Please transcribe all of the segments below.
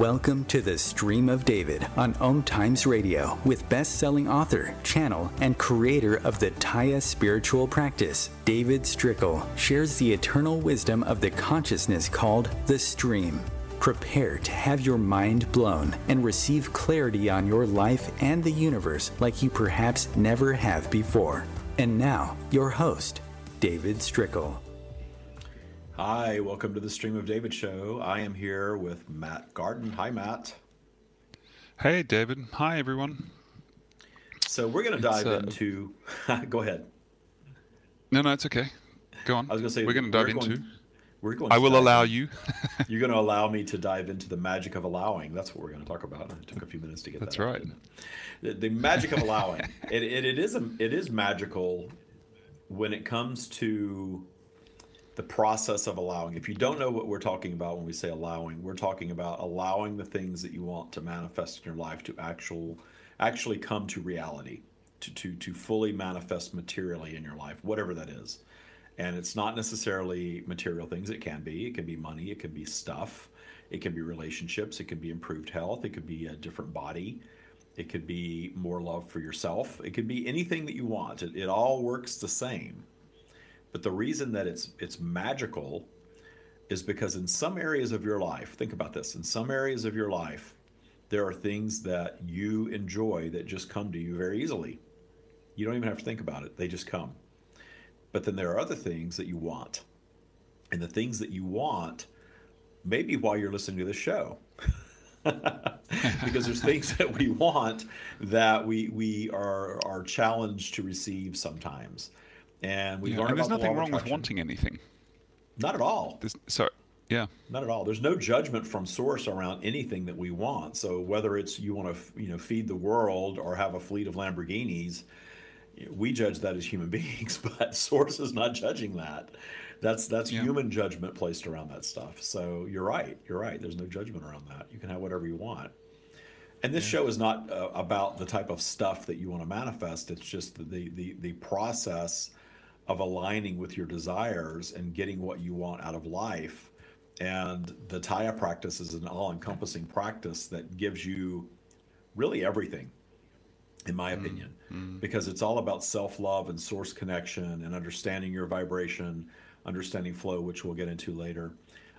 Welcome to the Stream of David on Om Times Radio with best-selling author, channel, and creator of the Tya spiritual practice, David Strickel shares the eternal wisdom of the consciousness called the stream. Prepare to have your mind blown and receive clarity on your life and the universe like you perhaps never have before. And now, your host, David Strickel. Hi, welcome to the Stream of David show. I am here with Matt Gardan. Hi, Matt. Hey, David. Hi, everyone. So we're going to dive uh, into. go ahead. No, no, it's okay. Go on. I was going to say we're going to dive going, into. We're going. I will allow you. you're going to allow me to dive into the magic of allowing. That's what we're going to talk about. It took a few minutes to get That's that. That's right. The, the, magic of allowing. it, it, it is a, it is magical when it comes to the process of allowing. If you don't know what we're talking about when we say allowing, we're talking about allowing the things that you want to manifest in your life to actual actually come to reality, to to to fully manifest materially in your life, whatever that is. And it's not necessarily material things. It can be. It can be money. It can be stuff. It can be relationships. It can be improved health. It could be a different body. It could be more love for yourself. It could be anything that you want. It, it all works the same. But the reason that it's it's magical is because in some areas of your life, think about this, in some areas of your life, there are things that you enjoy that just come to you very easily. You don't even have to think about it, they just come. But then there are other things that you want. And the things that you want, maybe while you're listening to the show. because there's things that we want that we we are are challenged to receive sometimes and we yeah, learn and there's about nothing wrong with wanting anything. Not at all. There's, so yeah, not at all. There's no judgment from source around anything that we want. So whether it's you want to you know feed the world or have a fleet of Lamborghinis, we judge that as human beings, but source is not judging that. That's that's yeah. human judgment placed around that stuff. So you're right. You're right. There's no judgment around that. You can have whatever you want. And this yeah. show is not uh, about the type of stuff that you want to manifest. It's just the the the process of aligning with your desires and getting what you want out of life. And the Tya practice is an all encompassing practice that gives you really everything, in my mm, opinion, mm-hmm. because it's all about self love and source connection and understanding your vibration, understanding flow, which we'll get into later,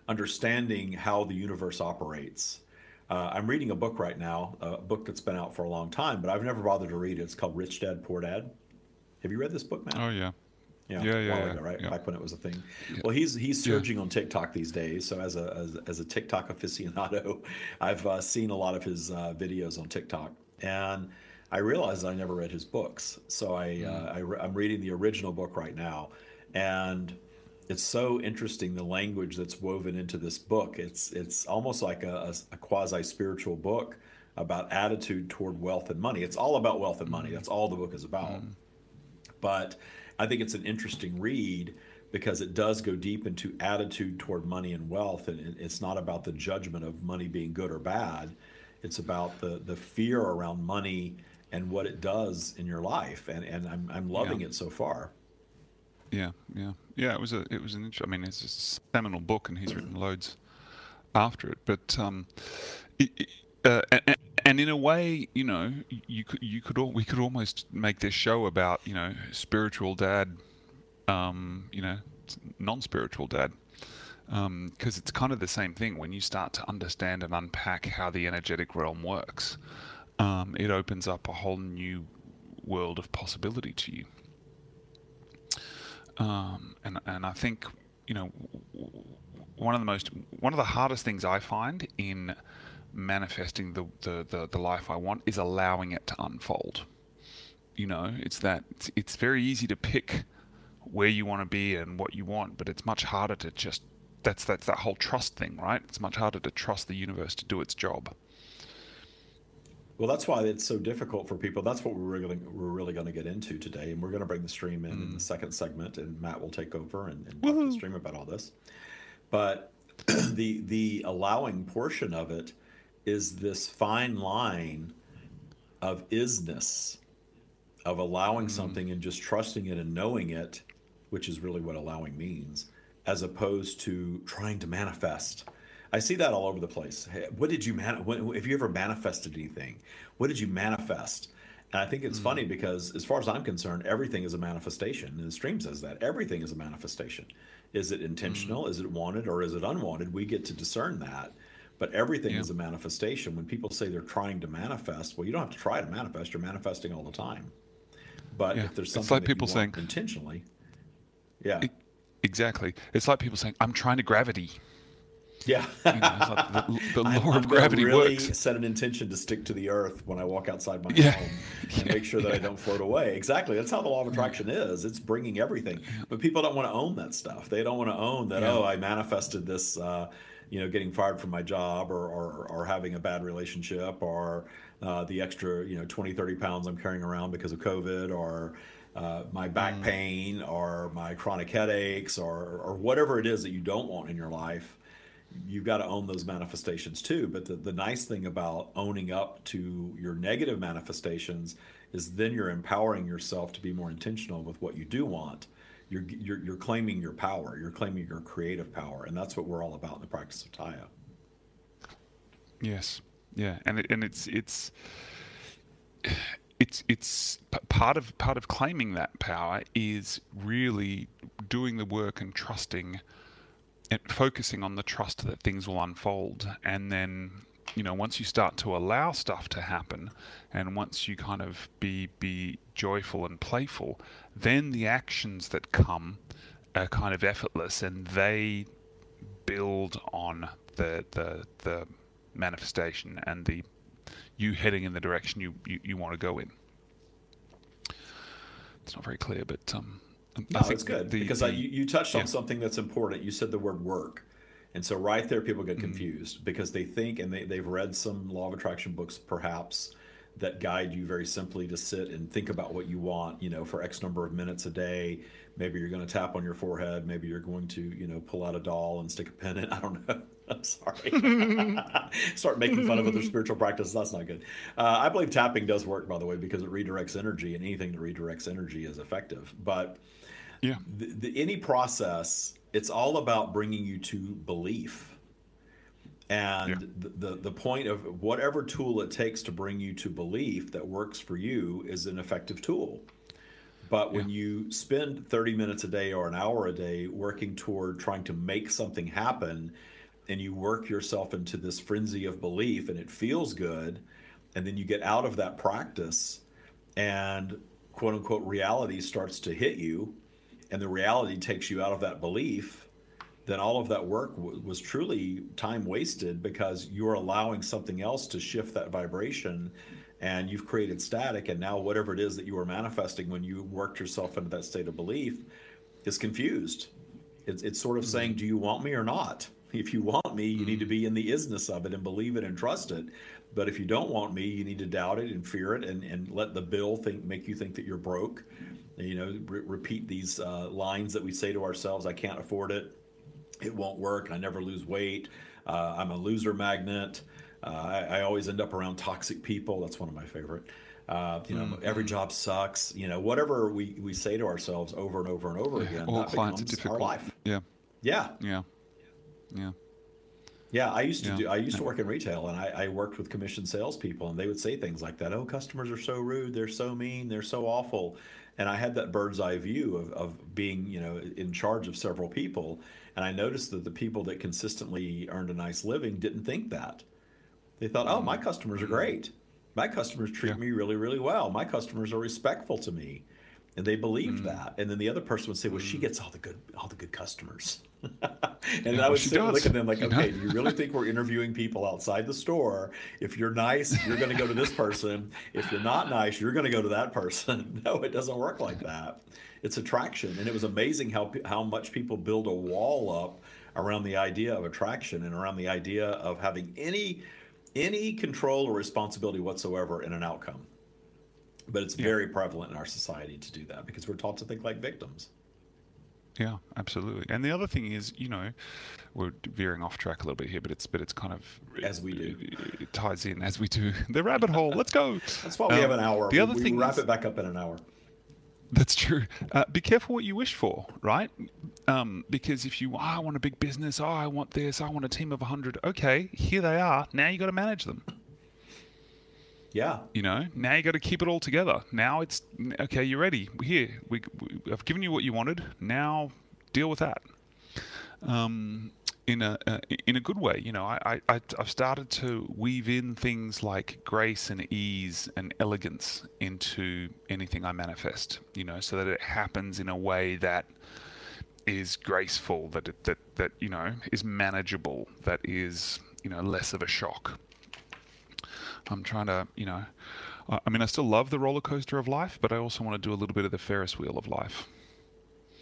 understanding how the universe operates. Uh, I'm reading a book right now, a book that's been out for a long time, but I've never bothered to read it. It's called Rich Dad Poor Dad. Have you read this book, man? Oh yeah, yeah, yeah, yeah, ago, right? Yeah. Back when it was a thing. Yeah. Well, he's he's surging on TikTok these days. So as a as, as a TikTok aficionado, I've uh, seen a lot of his uh, videos on TikTok, and I realized I never read his books. So I, mm. uh, I re- I'm reading the original book right now, and it's so interesting the language that's woven into this book. It's it's almost like a, a, a quasi spiritual book about attitude toward wealth and money. It's all about wealth and money. Mm. That's all the book is about. Mm. But I think it's an interesting read because it does go deep into attitude toward money and wealth, and it's not about the judgment of money being good or bad. It's about the the fear around money and what it does in your life, and and I'm I'm loving yeah. it so far. Yeah, yeah, yeah. It was a it was an interesting. I mean, it's a seminal book, and he's written loads after it. But um, it, it, uh, and, and in a way, you know, you could you could we could almost make this show about you know spiritual dad, um, you know, non-spiritual dad, because um, it's kind of the same thing when you start to understand and unpack how the energetic realm works. Um, it opens up a whole new world of possibility to you. Um, and and I think you know one of the most one of the hardest things I find in manifesting the, the, the, the, life I want is allowing it to unfold. You know, it's that it's, it's very easy to pick where you want to be and what you want, but it's much harder to just that's that's that whole trust thing, right? It's much harder to trust the universe to do its job. Well, that's why it's so difficult for people. That's what we're really we're really going to get into today, and we're going to bring the stream in mm. in the second segment, and Matt will take over and, and talk to the stream about all this. But the the allowing portion of it is this fine line of isness, of allowing mm. something and just trusting it and knowing it, which is really what allowing means, as opposed to trying to manifest. I see that all over the place. Hey, what did you man? If you ever manifested anything, what did you manifest? And I think it's mm. funny because, as far as I'm concerned, everything is a manifestation. And the stream says that everything is a manifestation. Is it intentional? Mm. Is it wanted or is it unwanted? We get to discern that. But everything yeah. is a manifestation. When people say they're trying to manifest, well, you don't have to try to manifest. You're manifesting all the time. But yeah. if there's something it's like people saying intentionally, yeah, it, exactly. It's like people saying, "I'm trying to gravity." Yeah, you know, like the, the, law of gravity really works. Set an intention to stick to the earth when I walk outside my yeah. home and yeah. make sure that yeah. I don't float away. Exactly, that's how the law of attraction is. It's bringing everything, but people don't want to own that stuff. They don't want to own that. Oh, I manifested this. Uh, you know, getting fired from my job or, or, or having a bad relationship or uh, the extra, you know, 20, 30 pounds I'm carrying around because of COVID or uh, my back mm. pain or my chronic headaches or, or whatever it is that you don't want in your life you've got to own those manifestations too. But the, the nice thing about owning up to your negative manifestations is then you're empowering yourself to be more intentional with what you do want. You're, you're, you're claiming your power, you're claiming your creative power. And that's what we're all about in the practice of Tya. Yes. Yeah. And, it, and it's, it's, it's it's part of part of claiming that power is really doing the work and trusting and focusing on the trust that things will unfold and then you know once you start to allow stuff to happen and once you kind of be be joyful and playful then the actions that come are kind of effortless and they build on the the the manifestation and the you heading in the direction you you, you want to go in it's not very clear but um no, it's good the, because the, I, you, you, touched on something that's important. You said the word work. And so right there, people get mm-hmm. confused mm-hmm. because they think and they, they've read some law of attraction books, perhaps, that guide you very simply to sit and think about what you want, you know, for X number of minutes a day. Maybe you're going to tap on your forehead. Maybe you're going to, you know, pull out a doll and stick a pin in. I don't know. I'm sorry. Start making fun of other spiritual practices. That's not good. Uh, I believe tapping does work, by the way, because it redirects energy, and anything that redirects energy is effective. But yeah. The, the, any process, it's all about bringing you to belief. And yeah. the, the, the point of whatever tool it takes to bring you to belief that works for you is an effective tool. But when yeah. you spend 30 minutes a day or an hour a day working toward trying to make something happen, and you work yourself into this frenzy of belief and it feels good, and then you get out of that practice and quote unquote reality starts to hit you, and the reality takes you out of that belief, then all of that work w- was truly time wasted because you're allowing something else to shift that vibration and you've created static. And now, whatever it is that you were manifesting when you worked yourself into that state of belief is confused. It's, it's sort of mm-hmm. saying, Do you want me or not? If you want me, you mm-hmm. need to be in the isness of it and believe it and trust it. But if you don't want me, you need to doubt it and fear it and, and let the bill think make you think that you're broke you know, re- repeat these uh, lines that we say to ourselves I can't afford it. It won't work. I never lose weight. Uh, I'm a loser magnet. Uh, I, I, always end up around toxic people. That's one of my favorite. Uh, you know, mm-hmm. every job sucks. You know, whatever we, we say to ourselves over and over and over again, All that clients becomes our life. Yeah. Yeah. Yeah. Yeah. Yeah, I used to yeah. do. I used to work in retail, and I, I, worked with commission salespeople, and they would say things like that. Oh, customers are so rude. They're so mean. They're so awful and I had that bird's eye view of, of being, you know, in charge of several people. And I noticed that the people that consistently earned a nice living didn't think that. They thought, oh, my mm-hmm. customers are mm-hmm. great. My customers treat yeah. me really, really well. My customers are respectful to me. And they believed mm. that. And then the other person would say, well, she mm. gets all the good, all the good customers. and yeah, I would sit look at them like, okay, do you really think we're interviewing people outside the store? If you're nice, you're going to go to this person. If you're not nice, you're going to go to that person. no, it doesn't work like that. It's attraction, and it was amazing how how much people build a wall up around the idea of attraction and around the idea of having any any control or responsibility whatsoever in an outcome. But it's yeah. very prevalent in our society to do that because we're taught to think like victims. Yeah, absolutely. And the other thing is, you know, we're veering off track a little bit here, but it's but it's kind of as we do. It, it ties in as we do the rabbit hole. Let's go. That's why we um, have an hour. The we, other we thing wrap is, it back up in an hour. That's true. Uh, be careful what you wish for, right? Um, because if you, oh, I want a big business, oh, I want this, I want a team of 100. Okay, here they are. Now you got to manage them. Yeah. You know, now you got to keep it all together. Now it's okay. You're ready. Here, we, we I've given you what you wanted. Now deal with that. Um, in a uh, in a good way. You know, I, I I've started to weave in things like grace and ease and elegance into anything I manifest. You know, so that it happens in a way that is graceful, that that that you know is manageable, that is you know less of a shock. I'm trying to you know. I mean, I still love the roller coaster of life, but I also want to do a little bit of the Ferris wheel of life.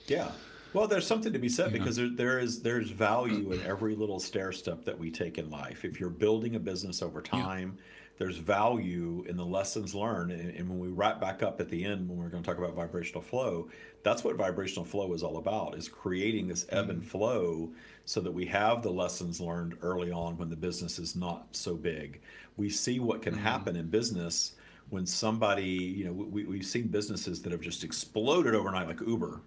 Yeah, well, there's something to be said because there, there is there's value in every little stair step that we take in life. If you're building a business over time, yeah. there's value in the lessons learned. And, and, when we wrap back up at the end, when we're going to talk about vibrational flow, that's what vibrational flow is all about: is creating this ebb mm and flow so that we have the lessons learned early on when the business is not so big. We see what can mm happen in business when somebody, you know, we, we've seen businesses that have just exploded overnight, like Uber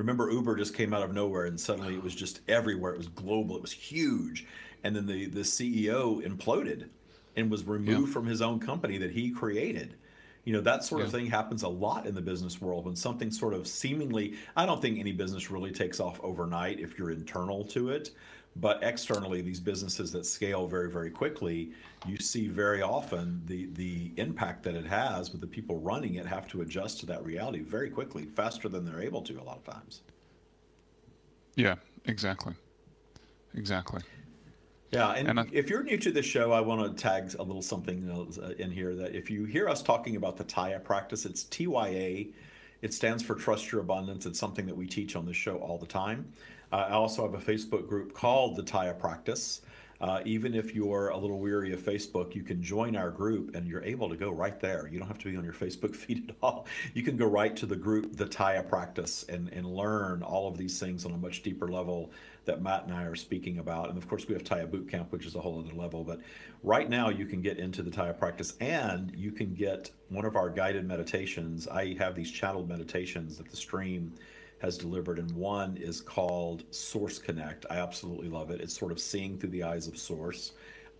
Remember, Uber just came out of nowhere and suddenly it was just everywhere. It was global. It was huge, and then the the CEO imploded and was removed yeah. from his own company that he created. You know that sort yeah. of thing happens a lot in the business world when something sort of seemingly. I don't think any business really takes off overnight if you're internal to it, but externally, these businesses that scale very, very quickly, you see very often the the impact that it has with the people running it have to adjust to that reality very quickly, faster than they're able to a lot of times. Yeah, exactly, exactly. Yeah, and, and I, if you're new to the show, I want to tag a little something uh, in here that if you hear us talking about the Tya practice, it's TYA. It stands for Trust Your Abundance. It's something that we teach on this show all the time. I also have a Facebook group called the Tya Practice. Uh, even if you're a little weary of Facebook, you can join our group and you're able to go right there. You don't have to be on your Facebook feed at all. You can go right to the group, the Tya Practice, and, and learn all of these things on a much deeper level that Matt and I are speaking about. And of course, we have Tya Boot Camp, which is a whole other level. But right now, you can get into the Tya Practice and you can get one of our guided meditations. I have these channeled meditations that the stream has delivered, and one is called Source Connect. I absolutely love it. It's sort of seeing through the eyes of Source.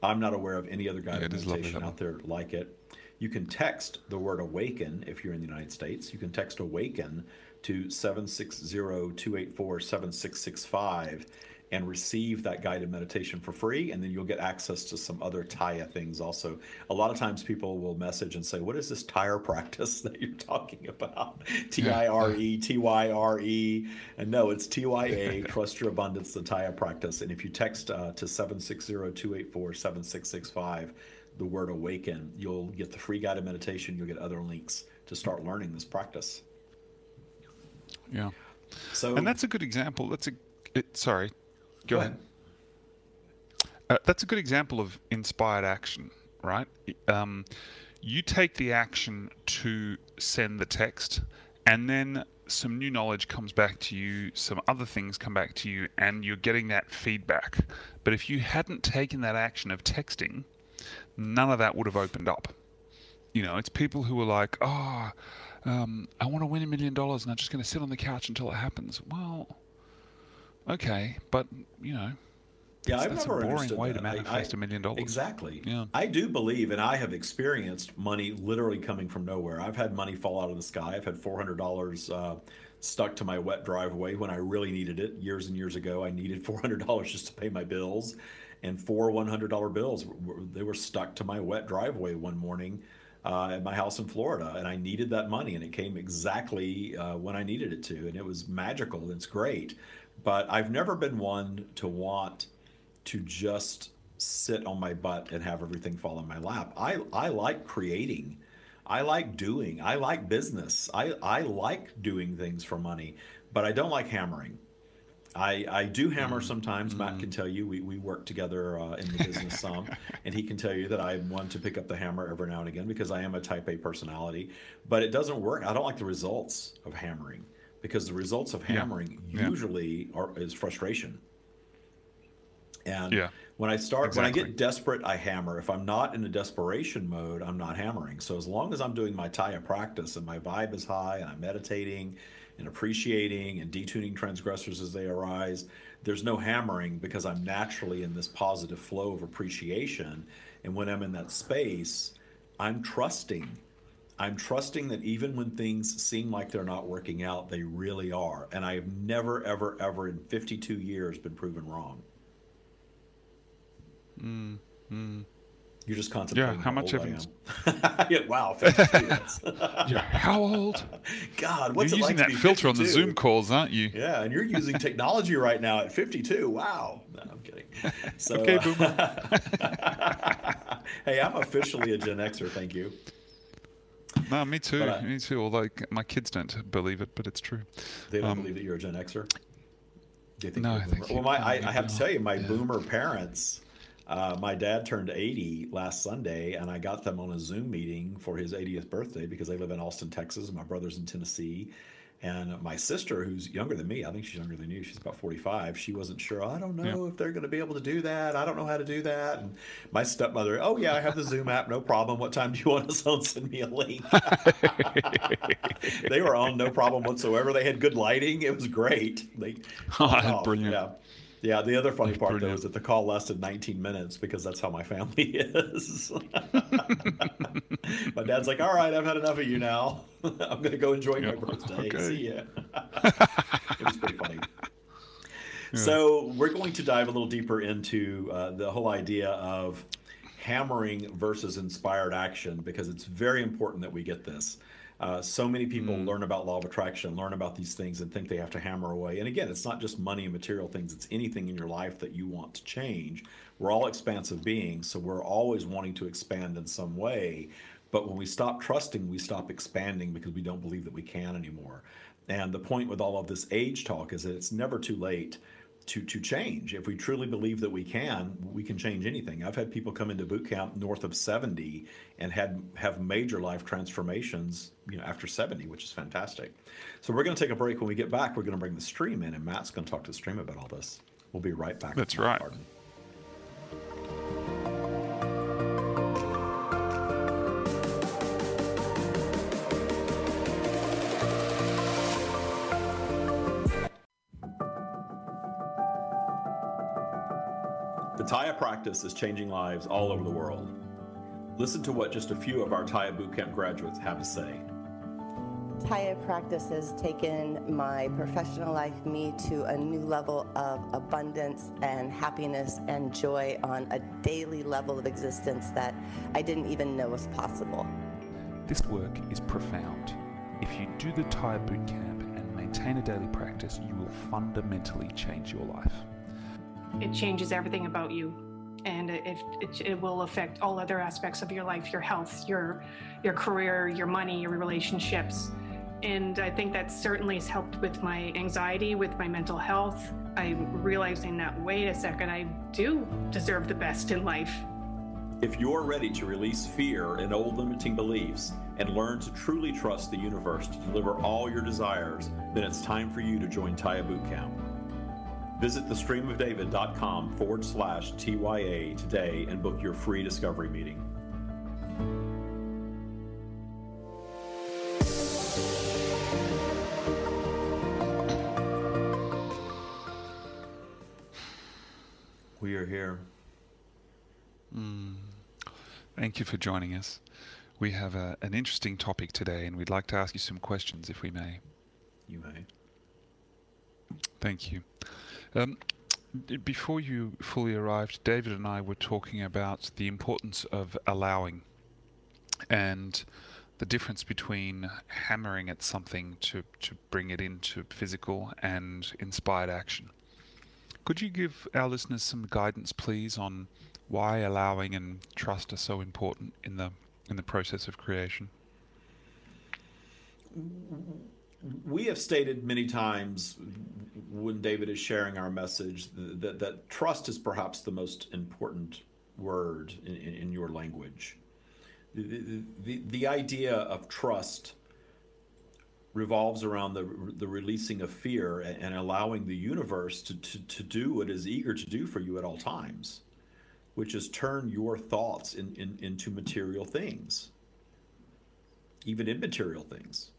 I'm not aware of any other guided yeah, meditation out there like it. You can text the word awaken if you're in the United States. You can text awaken to 760 284 7665 and receive that guided meditation for free. And then you'll get access to some other Tya things also. A lot of times people will message and say, What is this tire practice that you're talking about? T I R E, T Y R E. And no, it's T Y A, Trust Your Abundance, the Tya practice. And if you text uh, to 760 284 7665, the word awaken, you'll get the free guided meditation. You'll get other links to start learning this practice. Yeah. So, and that's a good example. That's a, it, sorry, Go, ahead. Uh, that's a good example of inspired action, right? Um, you take the action to send the text, and then some new knowledge comes back to you, some other things come back to you, and you're getting that feedback. But if you hadn't taken that action of texting, none of that would have opened up. You know, it's people who are like, oh, um, I want to win a million dollars and I'm just going to sit on the couch until it happens. Well, okay, but you know, yeah, I've that's never a boring way that. to manifest a million dollars. Exactly. Yeah. I do believe, and I have experienced money literally coming from nowhere. I've had money fall out of the sky. I've had four hundred dollars uh, stuck to my wet driveway when I really needed it years and years ago. I needed four hundred dollars just to pay my bills, and four one hundred dollar bills they were stuck to my wet driveway one morning. Uh, at my house in Florida, and I needed that money, and it came exactly uh, when I needed it to, and it was magical. It's great, but I've never been one to want to just sit on my butt and have everything fall in my lap. I, I like creating. I like doing. I like business. I, I like doing things for money, but I don't like hammering. I, I do hammer mm. sometimes. Mm. Matt can tell you we, we work together uh, in the business some, and he can tell you that I'm one to pick up the hammer every now and again because I am a type A personality. But it doesn't work. I don't like the results of hammering because the results of hammering yeah. usually yeah. are is frustration. And yeah. When I start, exactly. when I get desperate, I hammer. If I'm not in a desperation mode, I'm not hammering. So as long as I'm doing my Tya practice and my vibe is high and I'm meditating and appreciating and detuning transgressors as they arise, there's no hammering because I'm naturally in this positive flow of appreciation. And when I'm in that space, I'm trusting. I'm trusting that even when things seem like they're not working out, they really are. And I have never, ever, ever in 52 years been proven wrong. Mm, mm. You're just contemplating. Yeah, how, much evidence? yeah, wow, 52 yeah, how old? God, what's you're it using like that filter 52? on the Zoom calls, aren't you? Yeah, and you're using technology right now at 52. Wow. No, I'm kidding. So, okay, boomer. Hey, I'm officially a Gen Xer. Thank you. No, me too. But, uh, me too. Although my kids don't believe it, but it's true. They don't Um, believe that you're a Gen Xer. Do you think No, I think Well, my, I, I have to tell you, my Yeah. boomer parents. Uh, my dad turned 80 last Sunday, and I got them on a Zoom meeting for his 80th birthday because they live in Austin, Texas, and my brother's in Tennessee. And my sister, who's younger than me, I think she's younger than you, she's about 45, she wasn't sure. I don't know if they're going to be able to do that. I don't know how to do that. And my stepmother, oh, yeah, I have the Zoom app, no problem. What time do you want us on? Send me a link. they were on, no problem whatsoever. They had good lighting. It was great. They, Oh, brilliant. Yeah. Yeah, the other funny part though is that the call lasted 19 minutes because that's how my family is. Dad's like, "All right, I've had enough of you now. I'm going to go enjoy my birthday. okay. See ya." it was pretty funny. So we're going to dive a little deeper into uh, the whole idea of hammering versus inspired action because it's very important that we get this. Uh, so many people learn about law of attraction, learn about these things, and think they have to hammer away. And again, it's not just money and material things; it's anything in your life that you want to change. We're all expansive beings, so we're always wanting to expand in some way. But when we stop trusting, we stop expanding because we don't believe that we can anymore. And the point with all of this age talk is that it's never too late to to change. If we truly believe that we can, we can change anything. I've had people come into boot camp north of 70 and had have major life transformations, you know, after 70, which is fantastic. So we're going to take a break. When we get back, we're going to bring the stream in, and Matt's going to talk to the stream about all this. We'll be right back. That's right. Harden. Tya practice is changing lives all over the world. Listen to what just a few of our Tya Bootcamp graduates have to say. Taya practice has taken my professional life, me, to a new level of abundance and happiness and joy on a daily level of existence that I didn't even know was possible. This work is profound. If you do the Tya Bootcamp and maintain a daily practice, you will fundamentally change your life. It changes everything about you. And it, it, it will affect all other aspects of your life your health your your career your money your relationships. And i think that certainly has helped with my anxiety with my mental health. I'm realizing that wait a second i do deserve the best in life. If you're ready to release fear and old limiting beliefs and learn to truly trust the universe to deliver all your desires, then it's time for you to join Tya Bootcamp. Visit thestreamofdavid.com forward slash TYA today and book your free discovery meeting. We are here. Hmm. Thank you for joining us. We have a, an interesting topic today, and we'd like to ask you some questions, if we may. You may. Thank you. Um, before you fully arrived, David and I were talking about the importance of allowing and the difference between hammering at something to, to bring it into physical and inspired action. Could you give our listeners some guidance, please, on why allowing and trust are so important in the in the process of creation? We have stated many times when David is sharing our message that, that trust is perhaps the most important word in, in, your language. The, the, the idea of trust revolves around the, the releasing of fear and, allowing the universe to, to, to do what is eager to do for you at all times. which is turn your thoughts in, in, into material things, even immaterial things.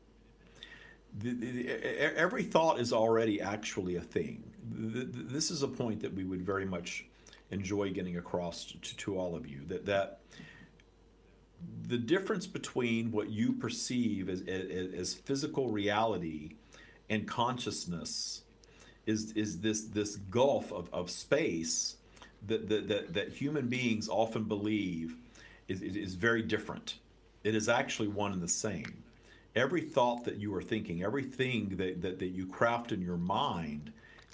The, the, every thought is already actually a thing. This is a point that we would very much enjoy getting across to, to all of you that that the difference between what you perceive as, as, as physical reality and consciousness is is this this gulf of, of space that, that, that, that human beings often believe is, is very different. It is actually one and the same. Every thought that you are thinking, everything that, that, that you craft in your mind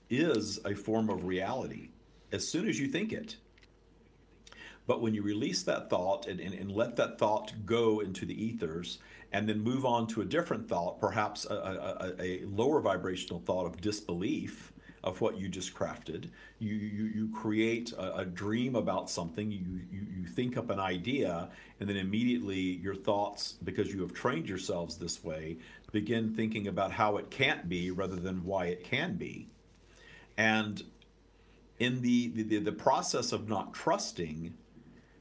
is a form of reality as soon as you think it. But when you release that thought and, and, and let that thought go into the ethers and then move on to a different thought, perhaps a, a, a lower vibrational thought of disbelief, of what you just crafted. You you, you create a, a dream about something. You, you you think up an idea, and then immediately your thoughts, because you have trained yourselves this way, begin thinking about how it can't be rather than why it can be. And in the the, the process of not trusting,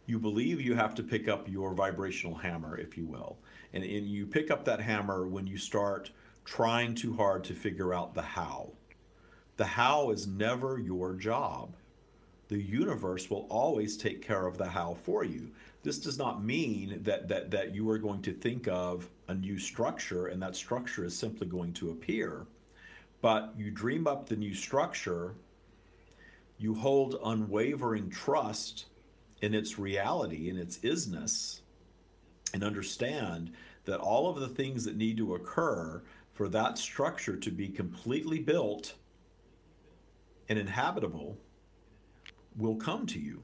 you believe you have to pick up your vibrational hammer, if you will, and, and you pick up that hammer when you start trying too hard to figure out the how the how is never your job. The universe will always take care of the how for you. This does not mean that, that, that you are going to think of a new structure and that structure is simply going to appear. But you dream up the new structure, you hold unwavering trust in its reality, in its isness, and understand that all of the things that need to occur for that structure to be completely built and inhabitable will come to you.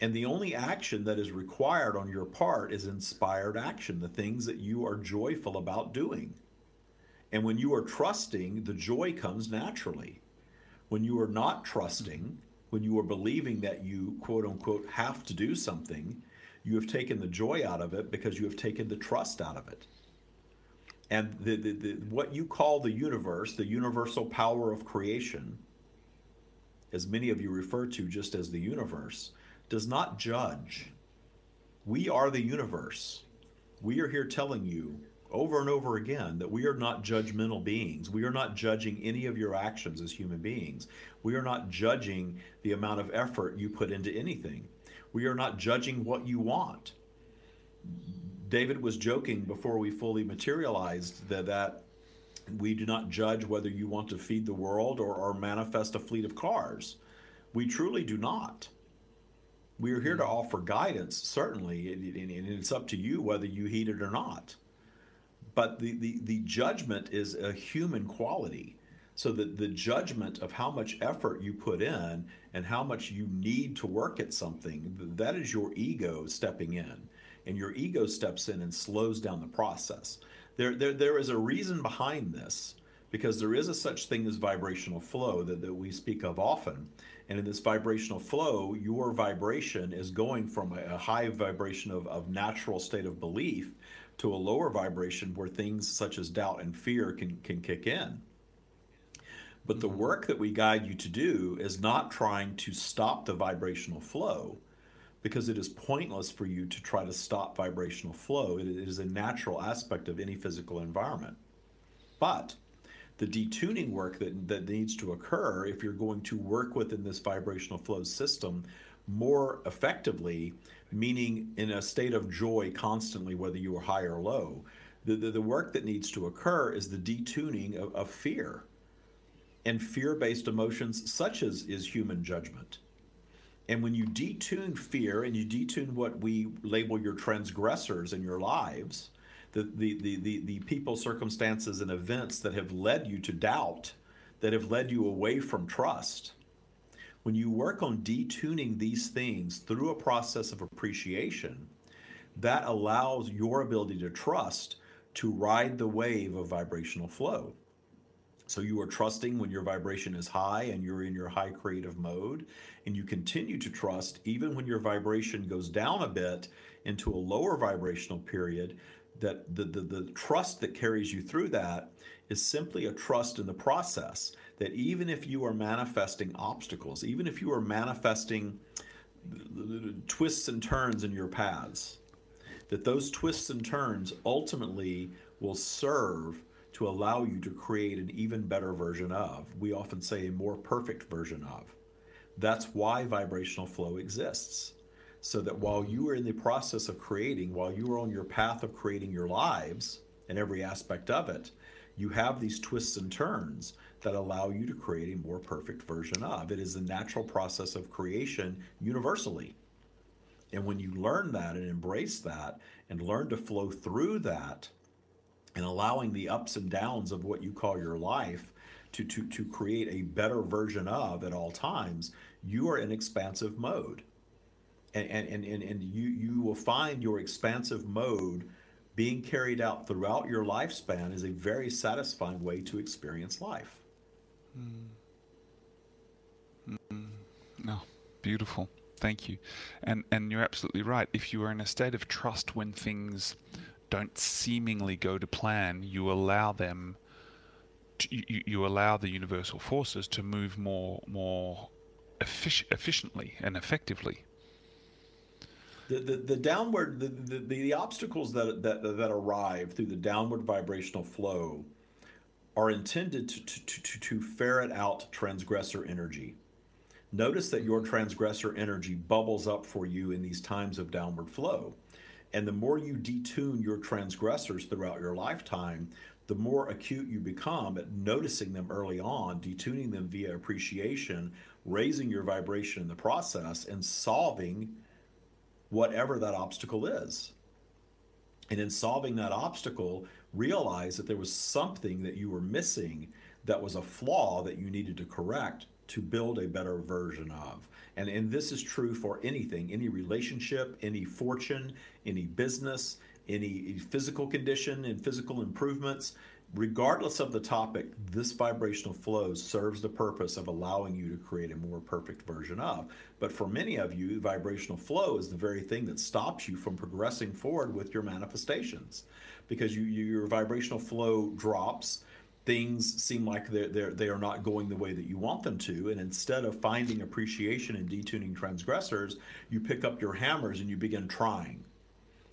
And the only action that is required on your part is inspired action, the things that you are joyful about doing. And when you are trusting, the joy comes naturally. When you are not trusting, when you are believing that you, quote unquote, have to do something, you have taken the joy out of it because you have taken the trust out of it. And the, the, the, what you call the universe, the universal power of creation, as many of you refer to just as the universe, does not judge. We are the universe. We are here telling you over and over again that we are not judgmental beings. We are not judging any of your actions as human beings. We are not judging the amount of effort you put into anything. We are not judging what you want. David was joking before we fully materialized that, that we do not judge whether you want to feed the world or, or manifest a fleet of cars. We truly do not. We are here to mm-hmm. offer guidance, certainly, and, and it's up to you whether you heed it or not. But the, the, the judgment is a human quality. So that the judgment of how much effort you put in and how much you need to work at something, that is your ego stepping in and your ego steps in and slows down the process. There, there, there is a reason behind this because there is a such thing as vibrational flow that, that we speak of often. And in this vibrational flow, your vibration is going from a, a high vibration of, of natural state of belief to a lower vibration where things such as doubt and fear can, can kick in. But the mm-hmm. work that we guide you to do is not trying to stop the vibrational flow because it is pointless for you to try to stop vibrational flow. it is a natural aspect of any physical environment. But the detuning work that, that needs to occur if you're going to work within this vibrational flow system more effectively, meaning in a state of joy constantly, whether you are high or low, the, the, the work that needs to occur is the detuning of, of fear and fear based emotions, such as is human judgment. And when you detune fear and you detune what we label your transgressors in your lives, the, the, the, the, the people, circumstances, and events that have led you to doubt, that have led you away from trust, when you work on detuning these things through a process of appreciation, that allows your ability to trust to ride the wave of vibrational flow. So you are trusting when your vibration is high and you're in your high creative mode. And you continue to trust even when your vibration goes down a bit into a lower vibrational period that the, the, the trust that carries you through that is simply a trust in the process that even if you are manifesting obstacles, even if you are manifesting twists and turns in your paths, that those twists and turns ultimately will serve to allow you to create an even better version of. We often say a more perfect version of. That's why vibrational flow exists. So that while you are in the process of creating, while you are on your path of creating your lives and every aspect of it, you have these twists and turns that allow you to create a more perfect version of. It is the natural process of creation universally. And when you learn that and embrace that and learn to flow through that and allowing the ups and downs of what you call your life to, to, to create a better version of at all times, you are in expansive mode and, and, and, and you, you will find your expansive mode being carried out throughout your lifespan is a very satisfying way to experience life. Mm. Mm. No, beautiful. Thank you. And and you're absolutely right. If you are in a state of trust when things don't seemingly go to plan, you allow them to, you, you allow the universal forces to move more more effic- efficiently and effectively the, the, the downward the, the, the obstacles that, that that arrive through the downward vibrational flow are intended to, to, to, to ferret out transgressor energy. Notice that your transgressor energy bubbles up for you in these times of downward flow. And the more you detune your transgressors throughout your lifetime, the more acute you become at noticing them early on, detuning them via appreciation, raising your vibration in the process, and solving whatever that obstacle is. And in solving that obstacle, realize that there was something that you were missing that was a flaw that you needed to correct to build a better version of. And, and this is true for anything, any relationship, any fortune, any business, any physical condition and physical improvements regardless of the topic, this vibrational flow serves the purpose of allowing you to create a more perfect version of. But for many of you, vibrational flow is the very thing that stops you from progressing forward with your manifestations because you, your vibrational flow drops. Things seem like they're, they're, they are not going the way that you want them to. And instead of finding appreciation and detuning transgressors, you pick up your hammers and you begin trying.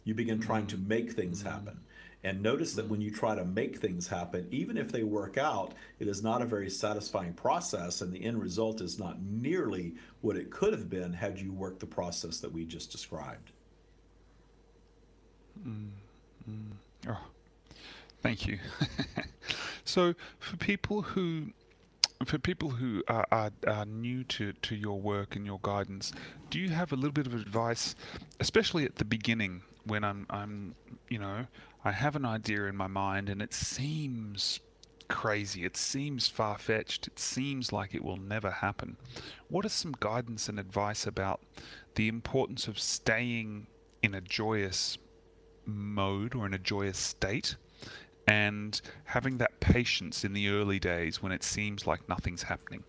You begin trying to make things happen and notice that when you try to make things happen, even if they work out, it is not a very satisfying process, and the end result is not nearly what it could have been had you worked the process that we just described. Mm, mm. Oh, thank you. so, for people who for people who are, are, are, new to, to your work and your guidance, do you have a little bit of advice, especially at the beginning when I'm, I'm you know, I have an idea in my mind and it seems crazy. It seems far fetched. It seems like it will never happen. What are some guidance and advice about the importance of staying in a joyous mode or in a joyous state and having that patience in the early days when it seems like nothing's happening?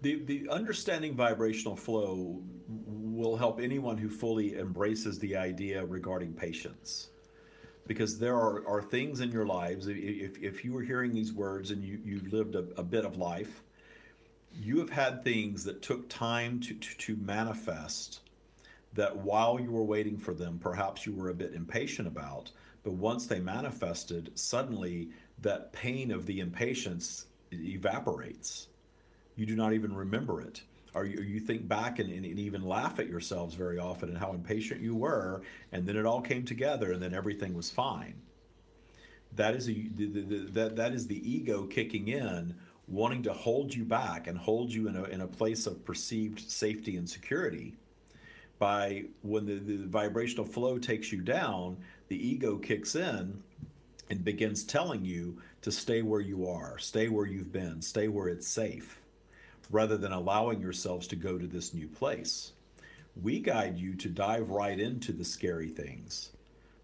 The, the understanding vibrational flow will help anyone who fully embraces the idea regarding patience because there are, are things in your lives if, if you were hearing these words and you, you've lived a, a bit of life you have had things that took time to, to, to manifest that while you were waiting for them perhaps you were a bit impatient about but once they manifested suddenly that pain of the impatience evaporates you do not even remember it or you, you think back and, and, even laugh at yourselves very often and how impatient you were, and then it all came together, and then everything was fine. That is a, the, the, the, that that is the ego kicking in, wanting to hold you back and hold you in a in a place of perceived safety and security. By when the, the vibrational flow takes you down, the ego kicks in and begins telling you to stay where you are, stay where you've been, stay where it's safe rather than allowing yourselves to go to this new place. We guide you to dive right into the scary things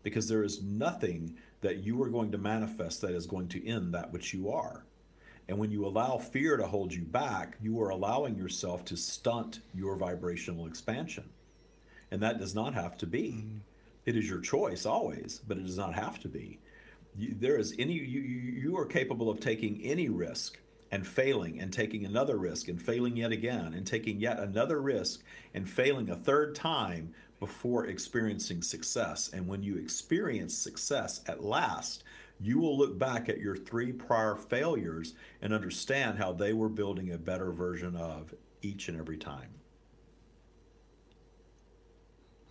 because there is nothing that you are going to manifest that is going to end that which you are. And when you allow fear to hold you back, you are allowing yourself to stunt your vibrational expansion. And that does not have to be. Mm-hmm. It is your choice always, but it does not have to be. You, there is any you, you are capable of taking any risk and failing and taking another risk and failing yet again and taking yet another risk and failing a third time before experiencing success. And when you experience success at last, you will look back at your three prior failures and understand how they were building a better version of each and every time.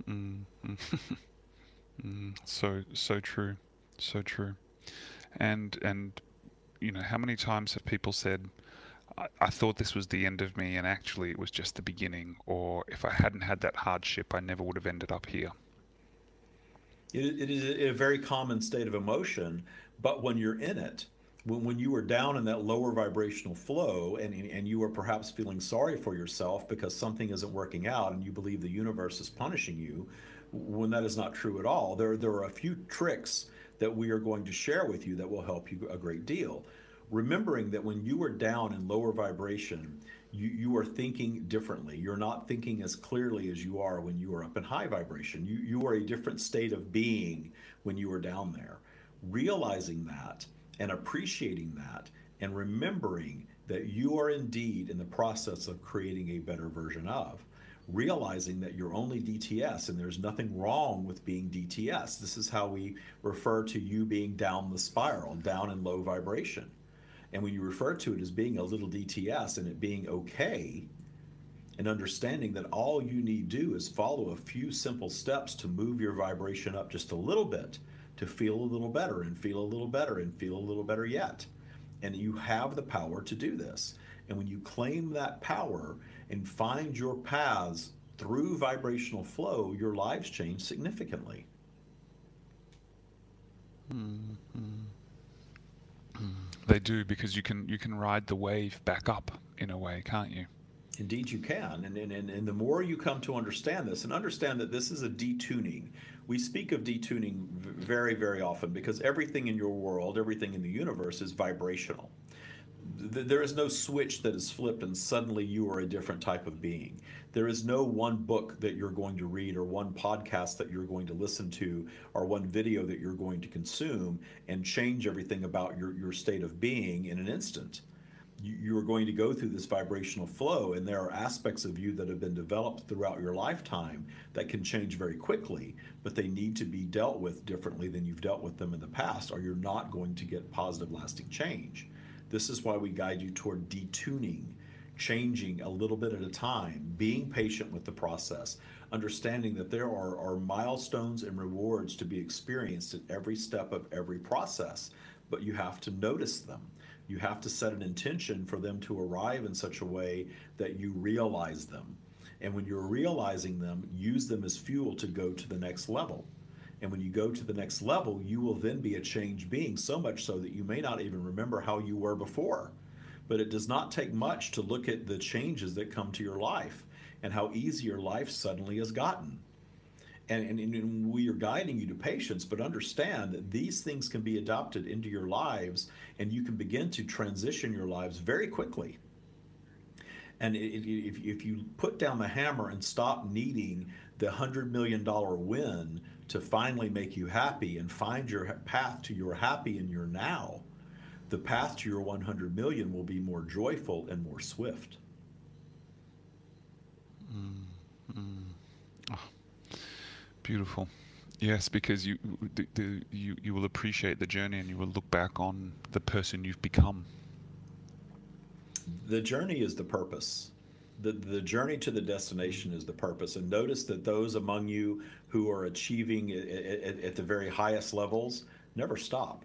Mm. mm. So so true, so true, and and you know how many times have people said, I, I thought this was the end of me, and actually it was just the beginning, or if I hadn't had that hardship, I never would have ended up here. It, it is a very common state of emotion, but when you're in it, when, when you are down in that lower vibrational flow and, and you are perhaps feeling sorry for yourself because something isn't working out and you believe the universe is punishing you, when that is not true at all, there, there are a few tricks that we are going to share with you that will help you a great deal. Remembering that when you are down in lower vibration, you, you are thinking differently. You're not thinking as clearly as you are when you are up in high vibration. You, you are a different state of being when you are down there. Realizing that and appreciating that and remembering that you are indeed in the process of creating a better version of. Realizing that you're only DTS and there's nothing wrong with being DTS. This is how we refer to you being down the spiral, down in low vibration. And when you refer to it as being a little DTS and it being okay, and understanding that all you need to do is follow a few simple steps to move your vibration up just a little bit to feel a little better and feel a little better and feel a little better yet. And you have the power to do this. And when you claim that power and find your paths through vibrational flow, your lives change significantly. Mm-hmm. They do because you can you can ride the wave back up in a way, can't you? Indeed, you can. And, and, and the more you come to understand this, and understand that this is a detuning. We speak of detuning very, very often because everything in your world, everything in the universe is vibrational. There is no switch that is flipped and suddenly you are a different type of being. There is no one book that you're going to read or one podcast that you're going to listen to or one video that you're going to consume and change everything about your, your state of being in an instant. You, are going to go through this vibrational flow, and there are aspects of you that have been developed throughout your lifetime that can change very quickly, but they need to be dealt with differently than you've dealt with them in the past, or you're not going to get positive, lasting change. This is why we guide you toward detuning changing a little bit at a time, being patient with the process, understanding that there are, are milestones and rewards to be experienced at every step of every process, but you have to notice them. You have to set an intention for them to arrive in such a way that you realize them. And when you're realizing them, use them as fuel to go to the next level. And when you go to the next level, you will then be a changed being, so much so that you may not even remember how you were before but it does not take much to look at the changes that come to your life and how easy your life suddenly has gotten. And, and, and, we are guiding you to patience, but understand that these things can be adopted into your lives and you can begin to transition your lives very quickly. And it, it, if, if you put down the hammer and stop needing the $100 million win to finally make you happy and find your path to your happy in your now, the path to your 100 million will be more joyful and more swift. Mm, mm. Beautiful. Yes, because you, the, the, you you will appreciate the journey and you will look back on the person you've become. The journey is the purpose. The, the journey to the destination is the purpose. And notice that those among you who are achieving at, at, at the very highest levels never stop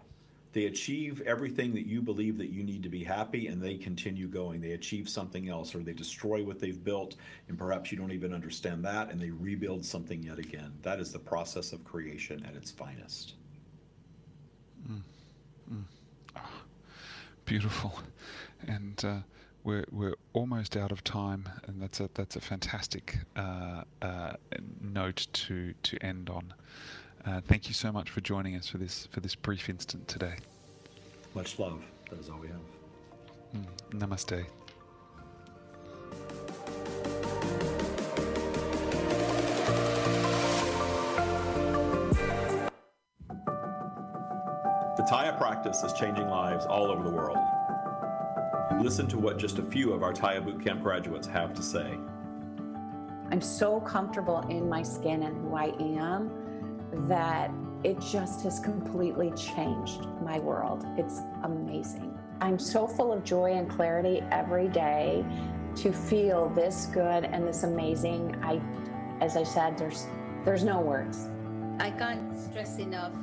they achieve everything that you believe that you need to be happy and they continue going they achieve something else or they destroy what they've built and perhaps you don't even understand that and they rebuild something yet again that is the process of creation at its finest mm. Mm. Oh, beautiful and uh, we're, we're almost out of time, and that's a that's a fantastic uh, uh, note to to end on. Uh, thank you so much for joining us for this for this brief instant today. Much love. That is all we have. Mm. Namaste. The Tya practice is changing lives all over the world. Listen to what just a few of our Tya Bootcamp graduates have to say. I'm so comfortable in my skin and who I am that it just has completely changed my world. It's amazing. I'm so full of joy and clarity every day to feel this good and this amazing. I as I said there's there's no words. I can't stress enough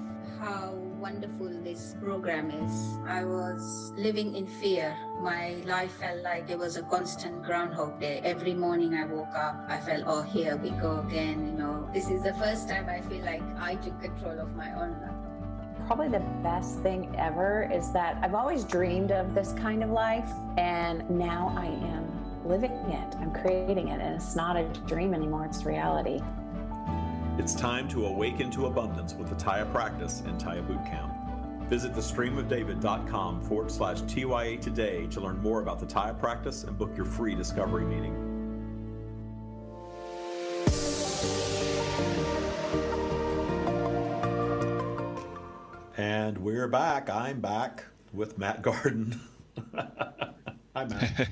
how wonderful this program is. I was living in fear. My life felt like it was a constant groundhog day. Every morning I woke up, I felt, oh, here we go again. You know, this is the first time I feel like I took control of my own life. Probably the best thing ever is that I've always dreamed of this kind of life, and now I am living it. I'm creating it, and it's not a dream anymore, it's reality. It's time to awaken to abundance with the Tya practice and Tya Bootcamp. Visit thestreamofdavid.com forward slash TYA today to learn more about the Tya practice and book your free discovery meeting. And we're back. I'm back with Matt Gardan. Hi, Matt.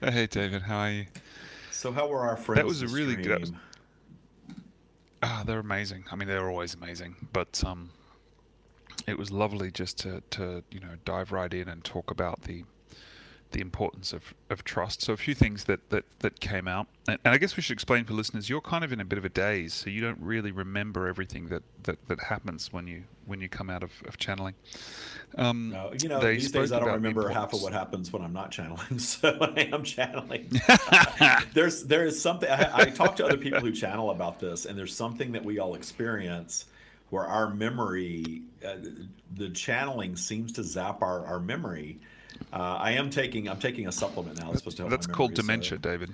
hey, David. How are you? So, how were our friends? That was a really stream? good. Ah, they're amazing. I mean, they're always amazing, but um, it was lovely just to, to you know dive right in and talk about the the importance of, of trust. So a few things that, that, that came out, and, and I guess we should explain for listeners. You're kind of in a bit of a daze, so you don't really remember everything that, that, that happens when you when you come out of, of channeling. Um, No, you know, these days I don't remember half of what happens when I'm not channeling. So when I am channeling, there's there is something. I, I talk to other people who channel about this, and there's something that we all experience where our memory, uh, the channeling seems to zap our, our memory. Uh, I am taking I'm taking a supplement now. That's supposed to help. That's called memory, so- dementia, David.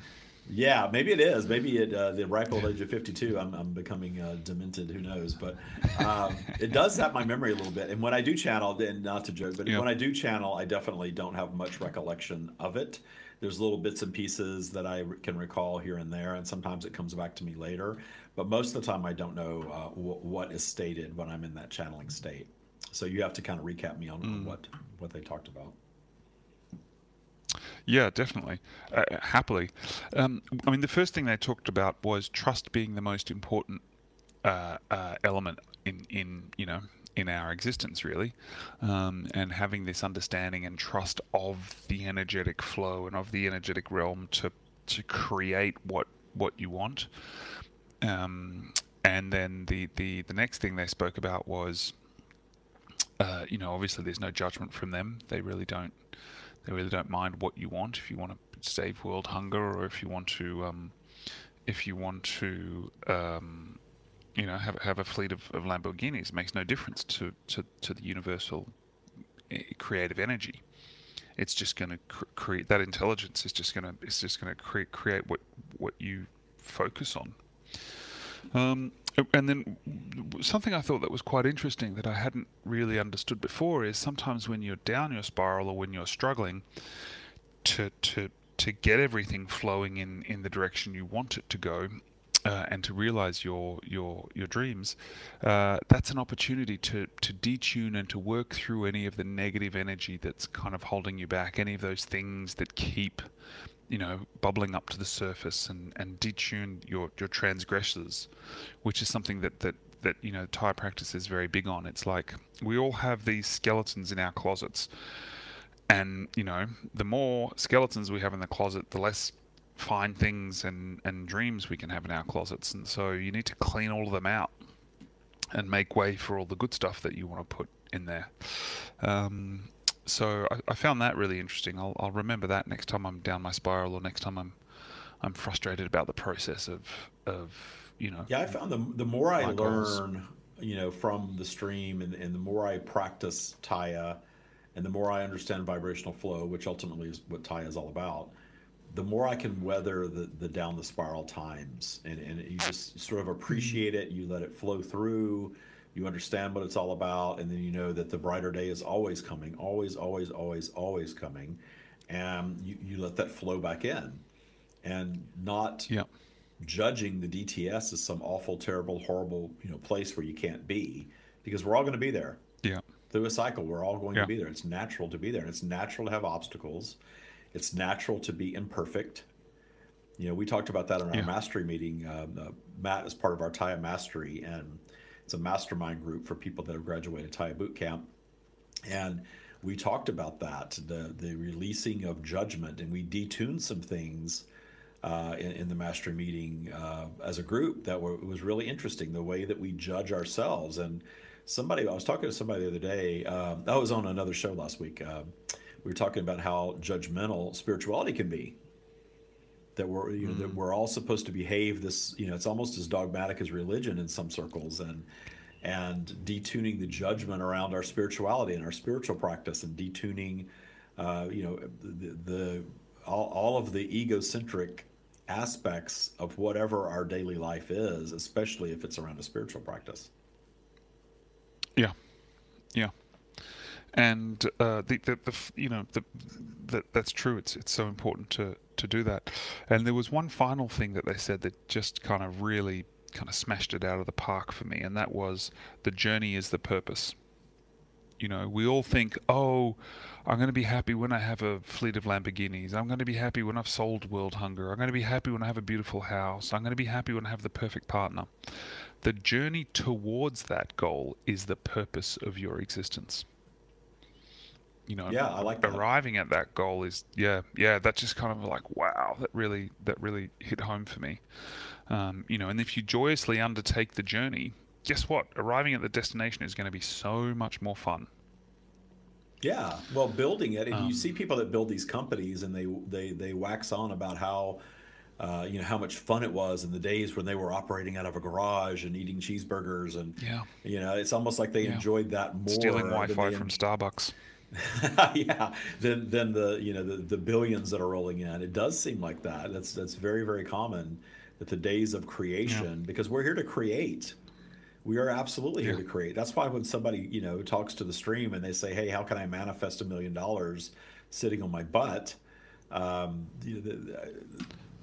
yeah, maybe it is. Maybe at uh, the ripe old age of 52, I'm, I'm becoming uh, demented. Who knows? But um, it does zap my memory a little bit. And when I do channel, and not to joke, but Yeah. when I do channel, I definitely don't have much recollection of it. There's little bits and pieces that I can recall here and there, and sometimes it comes back to me later. But most of the time, I don't know uh, wh- what is stated when I'm in that channeling state. So you have to kind of recap me on, Mm. on what what they talked about. Yeah, definitely. Uh, happily. Um, I mean, the first thing they talked about was trust being the most important uh, uh, element in, in, you know, in our existence, really, um, and having this understanding and trust of the energetic flow and of the energetic realm to to create what what you want. Um, and then the, the the next thing they spoke about was, uh, you know, obviously there's no judgment from them. They really don't they really don't mind what you want. If you want to save world hunger, or if you want to, um, if you want to, um, you know, have have a fleet of, of Lamborghinis, it makes no difference to to, to the universal eh, creative energy. It's just going to cr- create that intelligence. is just going to it's just going to create create what what you focus on. Um, and then something I thought that was quite interesting that I hadn't really understood before is sometimes when you're down your spiral or when you're struggling to to to get everything flowing in in the direction you want it to go. Uh, and to realize your your your dreams, uh, that's an opportunity to to detune and to work through any of the negative energy that's kind of holding you back, any of those things that keep you know, bubbling up to the surface and, and detune your, your transgressors, which is something that, that, that, you know, Tya practice is very big on. It's like we all have these skeletons in our closets. And, you know, the more skeletons we have in the closet, the less fine things and, and dreams we can have in our closets. And so you need to clean all of them out and make way for all the good stuff that you want to put in there. Um, so I, I found that really interesting. I'll, I'll remember that next time I'm down my spiral, or next time I'm I'm frustrated about the process of of you know. Yeah, I found the the more I goals. learn, you know, from the stream, and, and the more I practice Tya, and the more I understand vibrational flow, which ultimately is what Tya is all about, the more I can weather the, the down the spiral times, and and you just sort of appreciate it. You let it flow through. You understand what it's all about, and then you know that the brighter day is always coming, always, always, always, always coming, and you, you let that flow back in, and not Yeah. judging the DTS as some awful, terrible, horrible, you know, place where you can't be. because we're all going to be there. Yeah. Through a cycle, we're all going Yeah. to be there. It's natural to be there, and it's natural to have obstacles. It's natural to be imperfect. You know, we talked about that in our Yeah. mastery meeting. Um, uh, Matt is part of our Tya Mastery, and it's a mastermind group for people that have graduated Tya Boot Camp. And we talked about that the the releasing of judgment, and we detuned some things uh, in, in the master meeting uh, as a group that were, was really interesting. The way that we judge ourselves, and somebody I was talking to somebody the other day. Um, I was on another show last week. Um, we were talking about how judgmental spirituality can be. That we're you know that we're all supposed to behave this you know it's almost as dogmatic as religion in some circles and and detuning the judgment around our spirituality and our spiritual practice and detuning uh, you know the, the all, all of the egocentric aspects of whatever our daily life is especially if it's around a spiritual practice. Yeah, yeah, and uh, the, the the you know the that that's true. It's it's so important to to do that. And there was one final thing that they said that just kind of really kind of smashed it out of the park for me, and that was the journey is the purpose. You know, we all think, oh, I'm going to be happy when I have a fleet of Lamborghinis. I'm going to be happy when I've solved World Hunger. I'm going to be happy when I have a beautiful house. I'm going to be happy when I have the perfect partner. The journey towards that goal is the purpose of your existence. You know, Yeah, I like that. arriving at that goal is yeah, yeah. That's just kind of like wow, that really that really hit home for me. Um, you know, and if you joyously undertake the journey, guess what? Arriving at the destination is going to be so much more fun. Yeah, well, building it, and Um, you see people that build these companies, and they they they wax on about how, uh, you know, how much fun it was in the days when they were operating out of a garage and eating cheeseburgers, and Yeah. you know, it's almost like they Yeah. enjoyed that more. Stealing Wi-Fi from en- Starbucks. yeah, than than the you know the, the billions that are rolling in. It does seem like that. That's that's very very common that the days of creation because we're here to create. We are absolutely here to create. That's why when somebody you know talks to the stream and they say, "Hey, how can I manifest a million dollars sitting on my butt?" Um, you, the,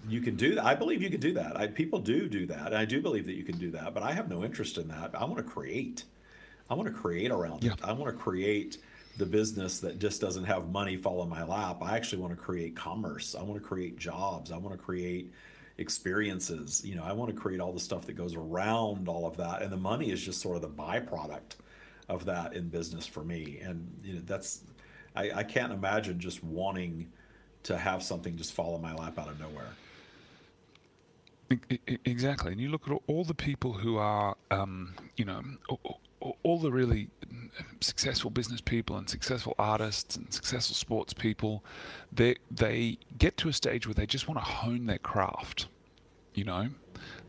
you can do that. I believe you can do that. I, people do do that. I do believe that you can do that. But I have no interest in that. I want to create. I want to create around Yeah. it. I want to create the business that just doesn't have money fall in my lap. I actually want to create commerce. I want to create jobs. I want to create experiences. You know, I want to create all the stuff that goes around all of that. And the money is just sort of the byproduct of that in business for me. And you know, that's I, I can't imagine just wanting to have something just fall in my lap out of nowhere. Exactly, and you look at all- the people who are, um, you know, all the really successful business people and successful artists and successful sports people. They they get to a stage where they just want to hone their craft. You know,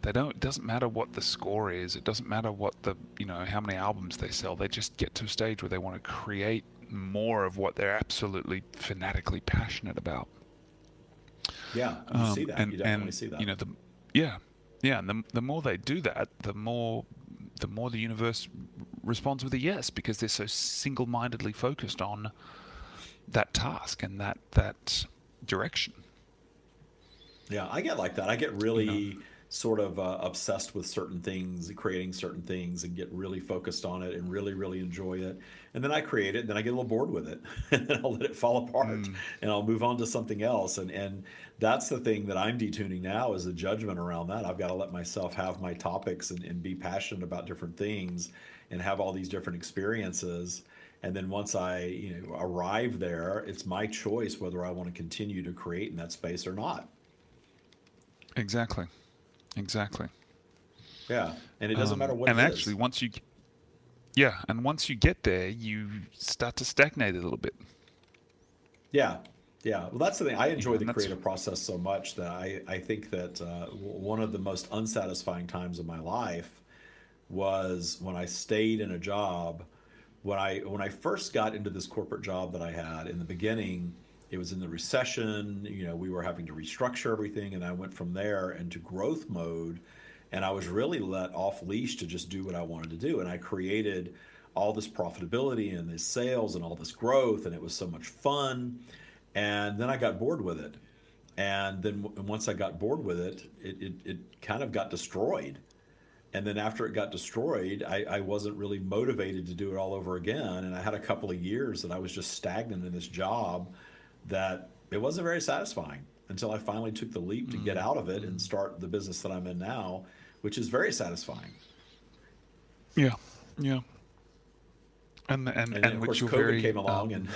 they don't. It doesn't matter what the score is. It doesn't matter what the you know how many albums they sell. They just get to a stage where they want to create more of what they're absolutely fanatically passionate about. Yeah, you Um, see that. and, you definitely and, see that. You know, the yeah, yeah, and the the more they do that, the more the more the universe responds with a yes because they're so single-mindedly focused on that task and that that direction. Yeah, I get like that. I get really sort of uh, obsessed with certain things, creating certain things, and get really focused on it and really, really enjoy it. And then I create it, and then I get a little bored with it, and then I'll let it fall apart, and I'll move on to something else. And and that's the thing that I'm detuning now is the judgment around that. I've got to let myself have my topics and, and be passionate about different things, and have all these different experiences. And then once I you know arrive there, it's my choice whether I want to continue to create in that space or not. Exactly, exactly. Yeah, and it doesn't Um, matter what. and it actually, is. once you, yeah, and once you get there, you start to stagnate a little bit. yeah, yeah. Well, that's the thing. I enjoy and the creative process so much that I I think that uh, one of the most unsatisfying times of my life was when I stayed in a job. When I when I first got into this corporate job that I had in the beginning, it was in the recession. You know, we were having to restructure everything, and I went from there into growth mode. And I was really let off leash to just do what I wanted to do. And I created all this profitability and this sales and all this growth, and it was so much fun. And then I got bored with it. And then once I got bored with it, it, it, it kind of got destroyed And then after it got destroyed, I, I wasn't really motivated to do it all over again. And I had a couple of years that I was just stagnant in this job that it wasn't very satisfying until I finally took the leap to get mm. out of it and mm. start the business that I'm in now, which is very satisfying. Yeah, yeah. And and, And, and, of course, COVID very, came along um,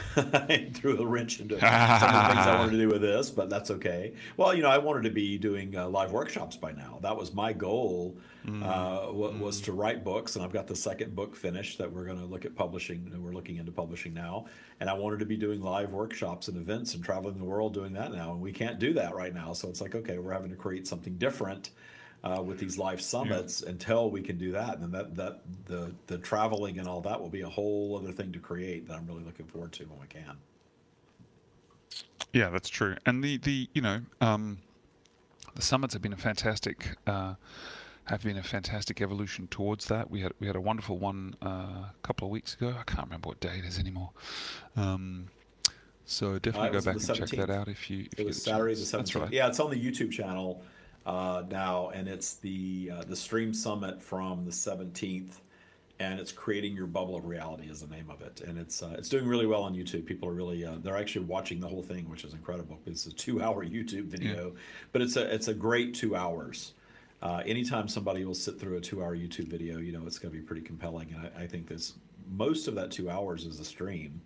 and threw a wrench into some of the things I wanted to do with this, but that's okay. Well, you know, I wanted to be doing uh, live workshops by now. That was my goal. Mm, Uh, wa- was to write books, and I've got the second book finished that we're going to look at publishing. and We're looking into publishing now, and I wanted to be doing live workshops and events and traveling the world doing that now, and we can't do that right now. So it's like, okay, we're having to create something different uh, with these live summits until we can do that. And then that that the the traveling and all that will be a whole other thing to create that I'm really looking forward to when we can. Yeah, that's true. And the the you know um, the summits have been a fantastic uh, have been a fantastic evolution towards that. We had we had a wonderful one uh, a couple of weeks ago. I can't remember what day it is anymore. Um, so definitely Uh, go back and check that out if you. If It was Saturday the. 17th. right. Yeah, it's on the YouTube channel uh, now, and it's the uh, the Stream Summit from the 17th, and it's creating your bubble of reality is the name of it, and it's uh, it's doing really well on YouTube. People are really uh, they're actually watching the whole thing, which is incredible. Because it's a two hour YouTube video, but it's a it's a great two hours. Uh, anytime somebody will sit through a two hour YouTube video, you know it's going to be pretty compelling, and I, I think this most of that two hours is a stream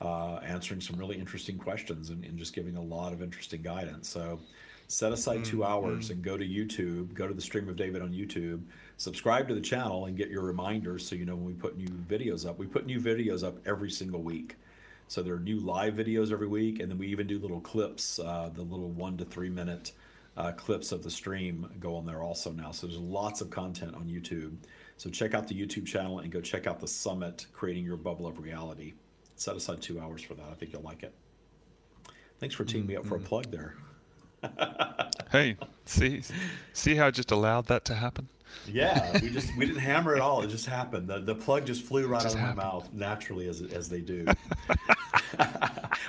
uh, answering some really interesting questions and, and just giving a lot of interesting guidance. So set aside two hours and go to YouTube, go to the Stream of David on YouTube, subscribe to the channel, and get your reminders so you know when we put new videos up. We put new videos up every single week. So there are new live videos every week, and then we even do little clips, uh, the little one to three minute uh, clips of the stream go on there also now. So there's lots of content on YouTube. So check out the YouTube channel and go check out the summit, Creating Your Bubble of Reality. Set aside two hours for that. I think you'll like it. Thanks for teeing me up for a plug there. Hey, see see how I just allowed that to happen? Yeah, we just we didn't hammer it all. It just happened. The the plug just flew right Just out of happened. my mouth naturally as as they do.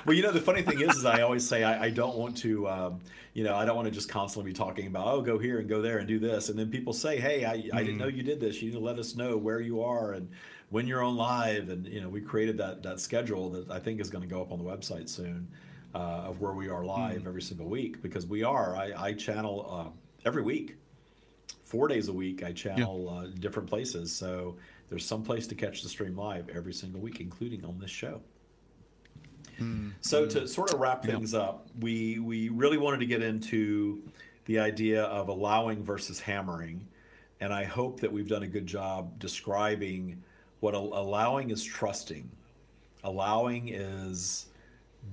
well, you know the funny thing is, is I always say I, I don't want to, um, you know, I don't want to just constantly be talking about oh go here and go there and do this, and then people say hey I, I didn't know you did this. You need to let us know where you are and when you're on live, and you know we created that that schedule that I think is going to go up on the website soon. Uh, of where we are live every single week because we are. I, I channel uh, every week. Four days a week i channel uh, different places. So there's some place to catch the stream live every single week including on this show. So to sort of wrap Yeah. things up we we really wanted to get into the idea of allowing versus hammering and i hope that we've done a good job describing what al- allowing is trusting. Allowing is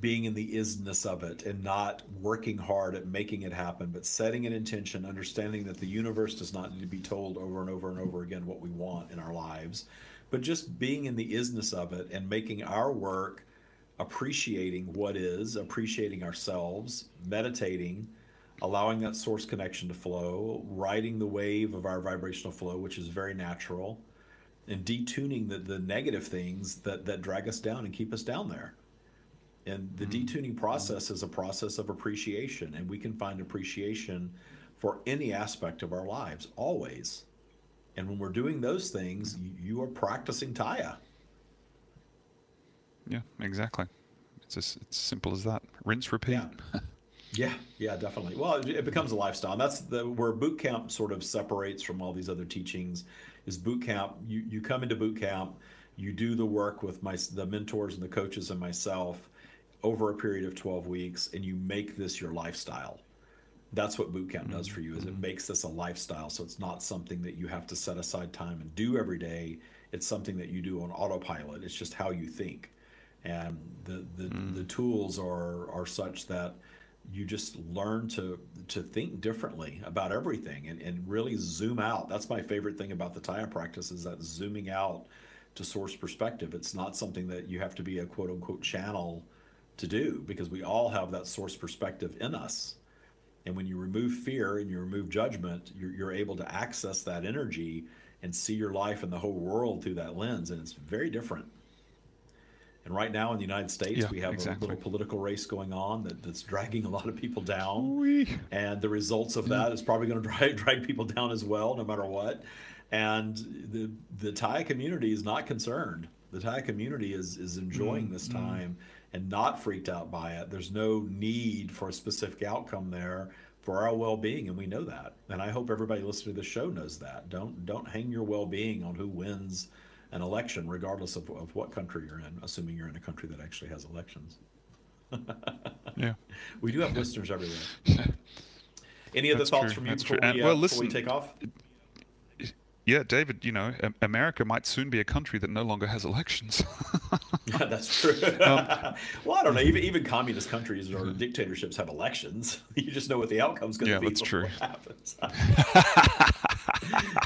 being in the isness of it and not working hard at making it happen, but setting an intention, understanding that the universe does not need to be told over and over and over again what we want in our lives, but just being in the isness of it and making our work appreciating what is, appreciating ourselves, meditating, allowing that source connection to flow, riding the wave of our vibrational flow, which is very natural, and detuning the, the negative things that, that drag us down and keep us down there. And the mm-hmm. detuning process is a process of appreciation, and we can find appreciation for any aspect of our lives, always. And when we're doing those things, you, you are practicing Tya. Yeah, exactly. It's as, it's simple as that. Rinse, repeat. Yeah. Yeah, yeah, definitely. Well, it, it becomes a lifestyle. And that's the where boot camp sort of separates from all these other teachings. Is boot camp? You you come into boot camp, you do the work with my the mentors and the coaches and myself over a period of 12 weeks, and you make this your lifestyle. That's what boot camp does for you. Is it mm-hmm. makes this a lifestyle? So it's not something that you have to set aside time and do every day. It's something that you do on autopilot. It's just how you think, and the the, mm. the tools are are such that you just learn to to think differently about everything and, and really zoom out. That's my favorite thing about the Tya practice is that zooming out to source perspective. It's not something that you have to be a quote unquote channel to do because we all have that source perspective in us. And when you remove fear and you remove judgment, you're, you're able to access that energy and see your life and the whole world through that lens. And it's very different. And right now in the United States, Yeah, we have exactly. a little political race going on that, that's dragging a lot of people down. Whee! And the results of that is probably going to drag, drag people down as well, no matter what. and the the Tya community is not concerned. The Tya community is is enjoying mm-hmm. this time and not freaked out by it. There's no need for a specific outcome there for our well-being, and we know that. And I hope everybody listening to the show knows that. Don't don't hang your well-being on who wins an election, regardless of, of what country you're in, assuming you're in a country that actually has elections. yeah, we do have listeners everywhere. Any other That's thoughts true. from you before we, uh, well, listen, before we take off? Yeah, David, you know, America might soon be a country that no longer has elections. yeah, that's true. Um, well, I don't know. Even even communist countries or mm-hmm. dictatorships have elections. You just know what the outcome's going to yeah, be. Yeah, that's true. happens.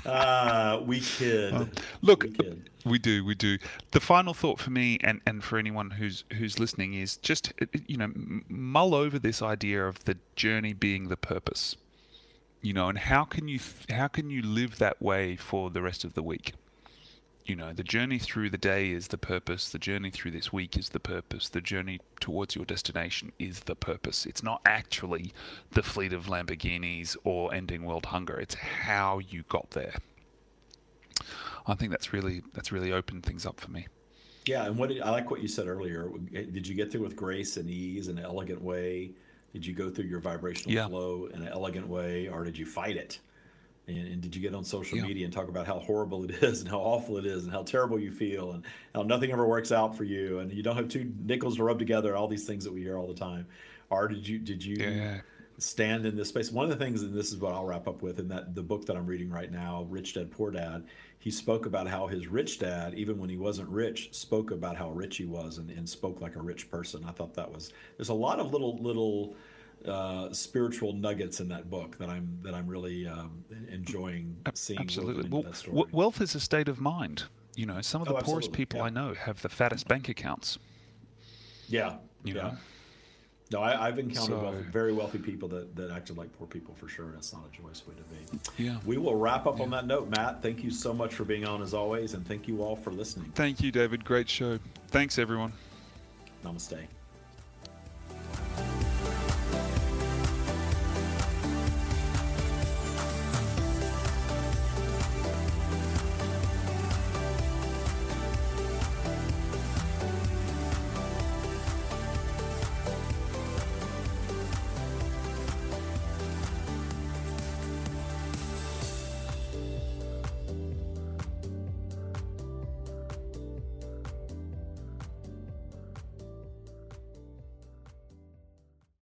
uh, we kid. Um, look, we, kid. we do, we do. The final thought for me, and, and for anyone who's who's listening, is just you know mull over this idea of the journey being the purpose you know and how can you how can you live that way for the rest of the week? You know the journey through the day is the purpose the journey through this week is the purpose the journey towards your destination is the purpose. It's not actually the fleet of lamborghinis or ending world hunger. It's how you got there. I think that's really that's really opened things up for me. Yeah and what did, i like what you said earlier. Did you get there with grace and ease and elegant way did you go through your vibrational yeah. flow in an elegant way, or did you fight it? And, and did you get on social yeah. media and talk about how horrible it is and how awful it is and how terrible you feel and how nothing ever works out for you and you don't have two nickels to rub together? All these things that we hear all the time. Or did you did you yeah. Stand in this space? One of the things, and this is what I'll wrap up with, in that the book that I'm reading right now, Rich Dad Poor Dad, he spoke about how his rich dad, even when he wasn't rich, spoke about how rich he was and, and spoke like a rich person. I thought that was there's a lot of little little uh, spiritual nuggets in that book that I'm that I'm really um, enjoying seeing. Absolutely, well, wealth is a state of mind. You know, some of the oh, poorest people yeah. I know have the fattest bank accounts. Yeah, you yeah. know. No, I, have encountered wealthy, very wealthy people that, that acted like poor people for sure. That's not a joyous way to be. Yeah. We will wrap up yeah. on that note, Matt. Thank you so much for being on as always, and thank you all for listening. Thank you, David. Great show. Thanks, everyone. Namaste.